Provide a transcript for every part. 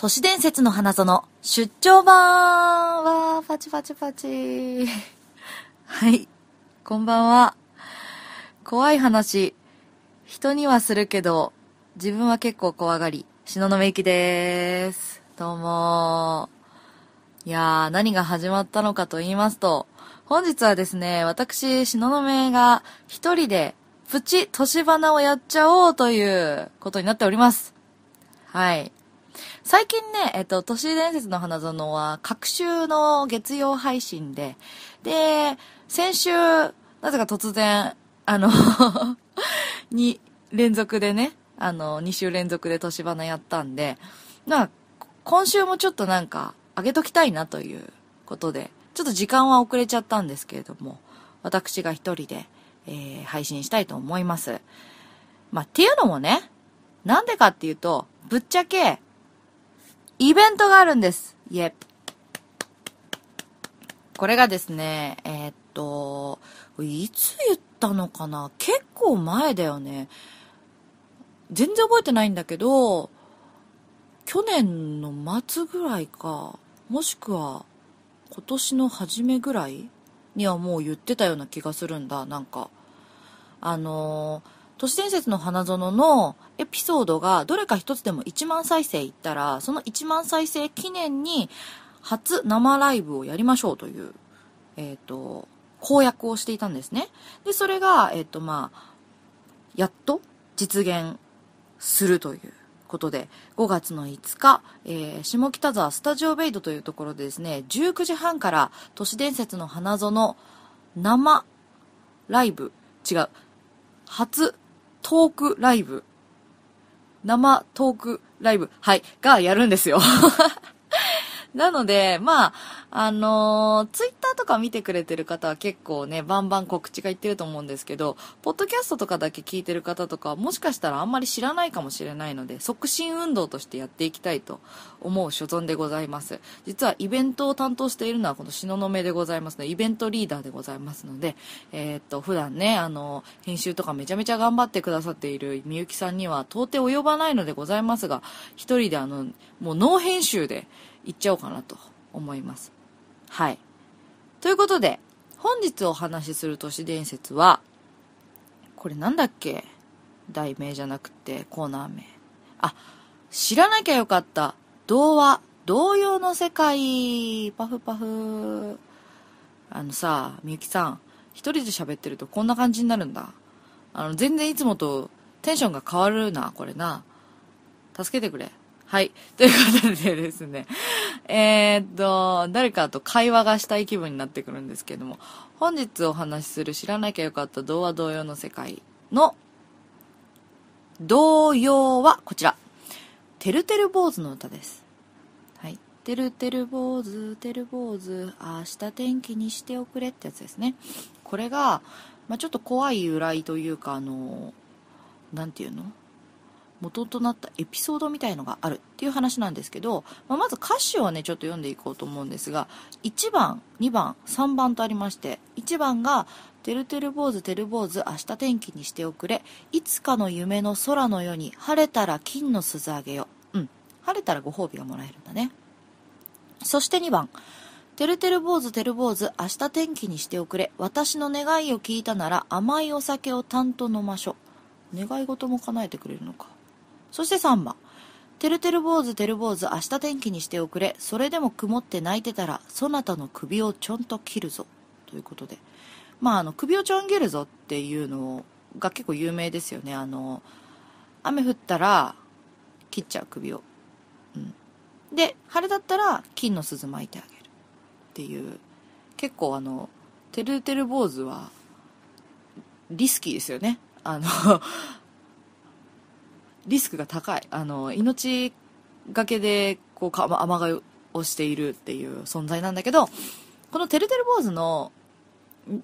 都市伝説の花園出張版はパチパチパチ。はい。こんばんは。怖い話。人にはするけど、自分は結構怖がり。篠ノめきでーす。どうもいやー、何が始まったのかと言いますと、本日はですね、私、篠ノめが一人でプチ年花をやっちゃおうということになっております。はい。最近ね、えっと、都市伝説の花園は、各週の月曜配信で、で、先週、なぜか突然、あの に、連続でね、あの、2週連続で年花やったんで、な今週もちょっとなんか、あげときたいなということで、ちょっと時間は遅れちゃったんですけれども、私が一人で、えー、配信したいと思います。まあ、っていうのもね、なんでかっていうと、ぶっちゃけ、イベントがあるんです。イェこれがですね、えー、っと、いつ言ったのかな？結構前だよね。全然覚えてないんだけど、去年の末ぐらいか、もしくは今年の初めぐらいにはもう言ってたような気がするんだ、なんか。あのー都市伝説の花園のエピソードがどれか一つでも1万再生いったら、その1万再生記念に初生ライブをやりましょうという、えっ、ー、と、公約をしていたんですね。で、それが、えっ、ー、と、まあ、やっと実現するということで、5月の5日、えー、下北沢スタジオベイドというところでですね、19時半から都市伝説の花園生ライブ、違う、初トークライブ、生トークライブ、はい、がやるんですよ。なので、まあ、あのー、ツイッターとか見てくれてる方は結構ね、バンバン告知がいってると思うんですけど、ポッドキャストとかだけ聞いてる方とかもしかしたらあんまり知らないかもしれないので、促進運動としてやっていきたいと思う所存でございます。実はイベントを担当しているのはこの東雲でございますので、イベントリーダーでございますので、えー、っと、普段ね、あの、編集とかめちゃめちゃ頑張ってくださっているみゆきさんには到底及ばないのでございますが、一人であの、もうノー編集で行っちゃおうかなと思います。はい。ということで、本日お話しする都市伝説は、これなんだっけ？題名じゃなくてコーナー名。あ、知らなきゃよかった。童話、童謡の世界、パフパフ。あのさ、みゆきさん、一人で喋ってるとこんな感じになるんだ。あの、全然いつもとテンションが変わるな、これな。助けてくれ。はい。ということでですね、えー、っと、誰かと会話がしたい気分になってくるんですけども、本日お話しする知らなきゃよかった童話童謡の世界の童謡はこちら。てるてる坊主の歌です。はい。てるてる坊主、てる坊主、明日天気にしておくれってやつですね。これが、まあ、ちょっと怖い由来というか、あの、なんていうの？元となったエピソードみたいのがあるっていう話なんですけど、まあ、まず歌詞をね、ちょっと読んでいこうと思うんですが、1番、2番、3番とありまして、1番が、てるてる坊主てる坊主明日天気にしておくれ、いつかの夢の空のように晴れたら金の鈴あげよ。うん。晴れたらご褒美がもらえるんだね。そして2番、てるてる坊主てる坊主明日天気にしておくれ、私の願いを聞いたなら甘いお酒をたんと飲ましょ。願い事も叶えてくれるのか。そして3番。てるてる坊主てる坊主明日天気にしておくれ。それでも曇って泣いてたら、そなたの首をちょんと切るぞ。ということで。まあ、あの、首をちょん切るぞっていうのが結構有名ですよね。あの、雨降ったら、切っちゃう首を。うん。で、晴れだったら、金の鈴巻いてあげる。っていう。結構あの、てるてる坊主は、リスキーですよね。あのリスクが高い。あの、命がけで、こう、か雨がいをしているっていう存在なんだけど、このてるてる坊主の、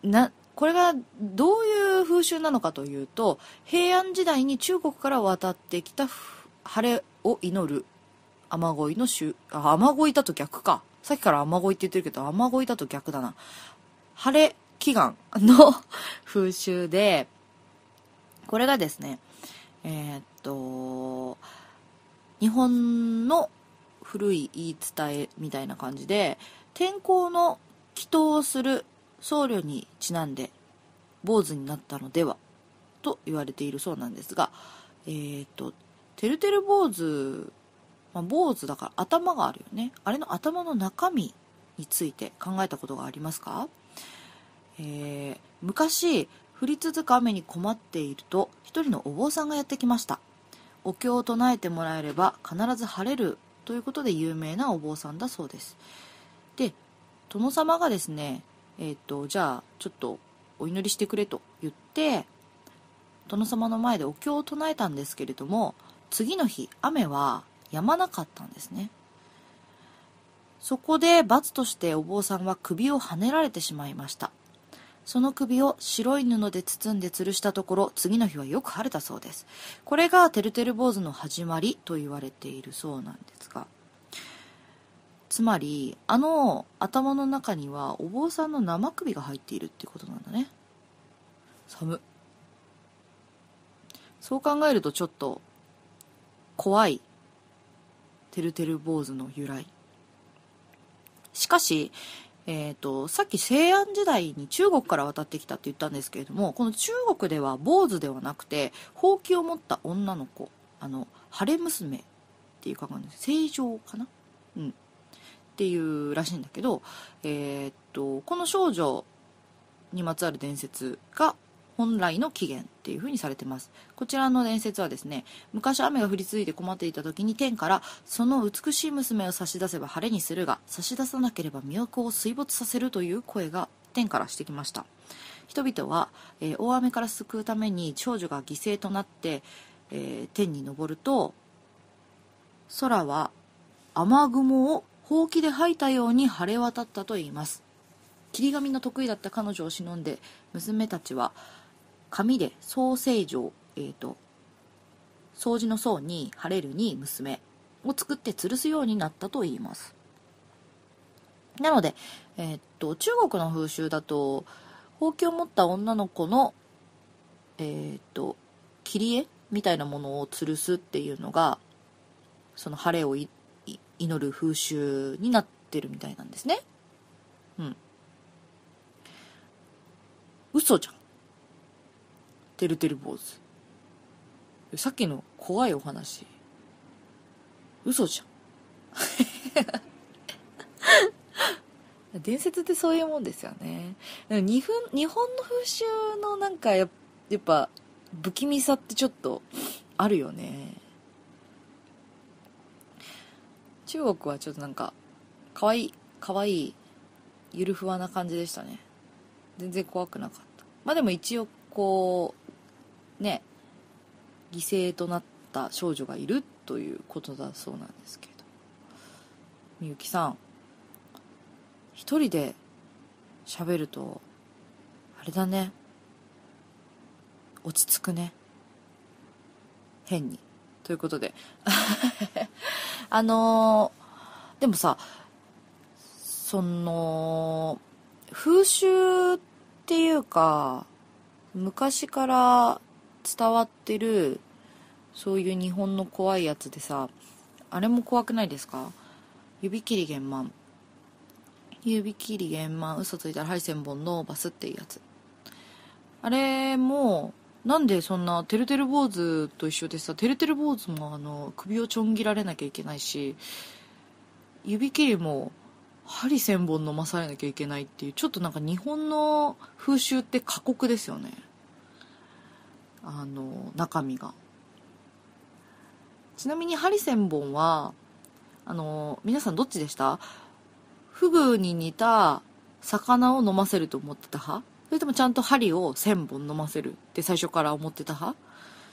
な、これがどういう風習なのかというと、平安時代に中国から渡ってきた晴れを祈る雨乞いの週、あ、雨乞いだと逆か。さっきから雨乞いって言ってるけど、雨乞いだと逆だな。晴れ祈願の 風習で、これがですね、えー、っと、日本の古い言い伝えみたいな感じで天候の祈祷をする僧侶にちなんで坊主になったのではと言われているそうなんですがえっ、とてるてる坊主、まあ、坊主だから頭があるよね。あれの頭の中身について考えたことがありますか、えー、昔降り続く雨に困っていると一人のお坊さんがやってきました。お経を唱えてもらえれば必ず晴れるということで有名なお坊さんだそうです。で殿様がですねえっ、とじゃあちょっとお祈りしてくれと言って殿様の前でお経を唱えたんですけれども次の日雨は止まなかったんですね。そこで罰としてお坊さんは首をはねられてしまいました。その首を白い布で包んで吊るしたところ次の日はよく晴れたそうです。これがてるてる坊主の始まりと言われているそうなんですが。つまりあの頭の中にはお坊さんの生首が入っているってことなんだね。寒そう考えるとちょっと怖い。てるてる坊主の由来。しかしえーと、さっき西安時代に中国から渡ってきたって言ったんですけれどもこの中国では坊主ではなくてほうきを持った女の子あの晴れ娘っていうか正常かな？うん。っていうらしいんだけど、えー、とこの少女にまつわる伝説が本来の起源っていう風にされてます。こちらの伝説はですね昔雨が降り続いて困っていた時に天からその美しい娘を差し出せば晴れにするが差し出さなければ都を水没させるという声が天からしてきました。人々は、えー、大雨から救うために少女が犠牲となって、えー、天に昇ると空は雨雲をほうきで吐いたように晴れ渡ったといいます。霧神の得意だった彼女を忍んで娘たちは紙で創世城、えーと、掃除の層に晴れるに娘を作って吊るすようになったといいます。なので、えー、っと中国の風習だとほうきを持った女の子のえー、っと切り絵みたいなものを吊るすっていうのがその晴れを祈る風習になってるみたいなんですね。うん。嘘じゃん。てるてる坊主。さっきの怖いお話。嘘じゃん。伝説ってそういうもんですよね。日本日本の風習のなんかややっぱ不気味さってちょっとあるよね。中国はちょっとなんかかわいいかわいいゆるふわな感じでしたね。全然怖くなかった。まあでも一応こうね犠牲となった少女がいるということだそうなんですけど。みゆきさん一人で喋るとあれだね。落ち着くね。変に。ということで。あのー、でもさその風習っていうか昔から伝わってるそういう日本の怖いやつでさあれも怖くないですか？指切り玄満指切り玄満嘘ついたらハイセンボンのバスっていうやつ。あれもなんでそんなてるてる坊主と一緒でさてるてる坊主もあの首をちょん切られなきゃいけないし指切りも針千本飲まされなきゃいけないっていうちょっとなんか日本の風習って過酷ですよね。あの中身が。ちなみにハリセンボンはあの皆さんどっちでした？フグに似た魚を飲ませると思ってた派？それともちゃんと針を1000本飲ませるって最初から思ってた派？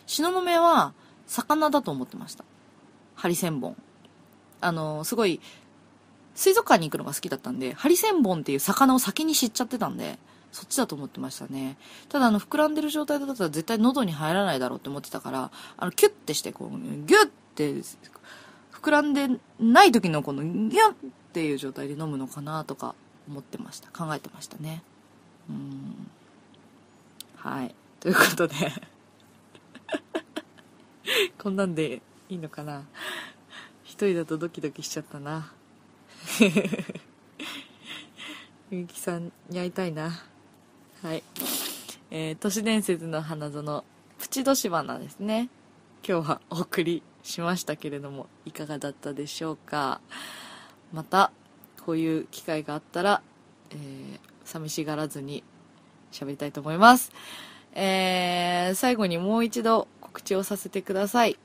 東雲は魚だと思ってました。針千本あのすごい水族館に行くのが好きだったんでハリセンボンっていう魚を先に知っちゃってたんでそっちだと思ってましたね。ただあの、膨らんでる状態だったら絶対喉に入らないだろうって思ってたから、あの、キュッてして、こう、ギュッて、膨らんでない時のこの、ギュッっていう状態で飲むのかなとか思ってました。考えてましたね。うん。はい。ということで こんなんでいいのかな一人だとドキドキしちゃったなみ ゆきさんに会いたいなはいえー、都市伝説の花園プチドシバナですね今日はお送りしましたけれどもいかがだったでしょうかまたこういう機会があったら、えー、寂しがらずに喋りたいと思います。えー、最後にもう一度告知をさせてください。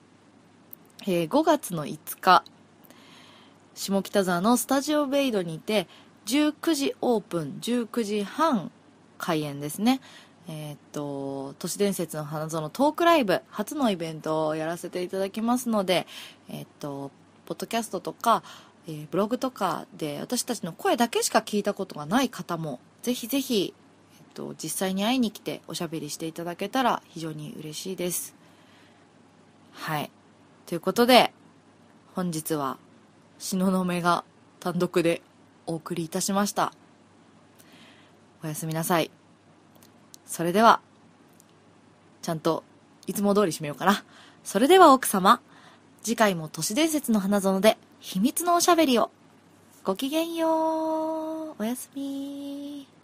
えー、5月の5日、下北沢のスタジオベイドにて、19時オープン、19時半開演ですね。えー、っと、都市伝説の花園トークライブ、初のイベントをやらせていただきますので、えー、っと、ポッドキャストとか、えー、ブログとかで私たちの声だけしか聞いたことがない方も、ぜひぜひ、えっと、実際に会いに来ておしゃべりしていただけたら非常に嬉しいです。はい。ということで、本日は、東雲が単独でお送りいたしました。おやすみなさい。それでは、ちゃんといつも通り締めようかな。それでは奥様、次回も都市伝説の花園で秘密のおしゃべりを。ごきげんよう。おやすみ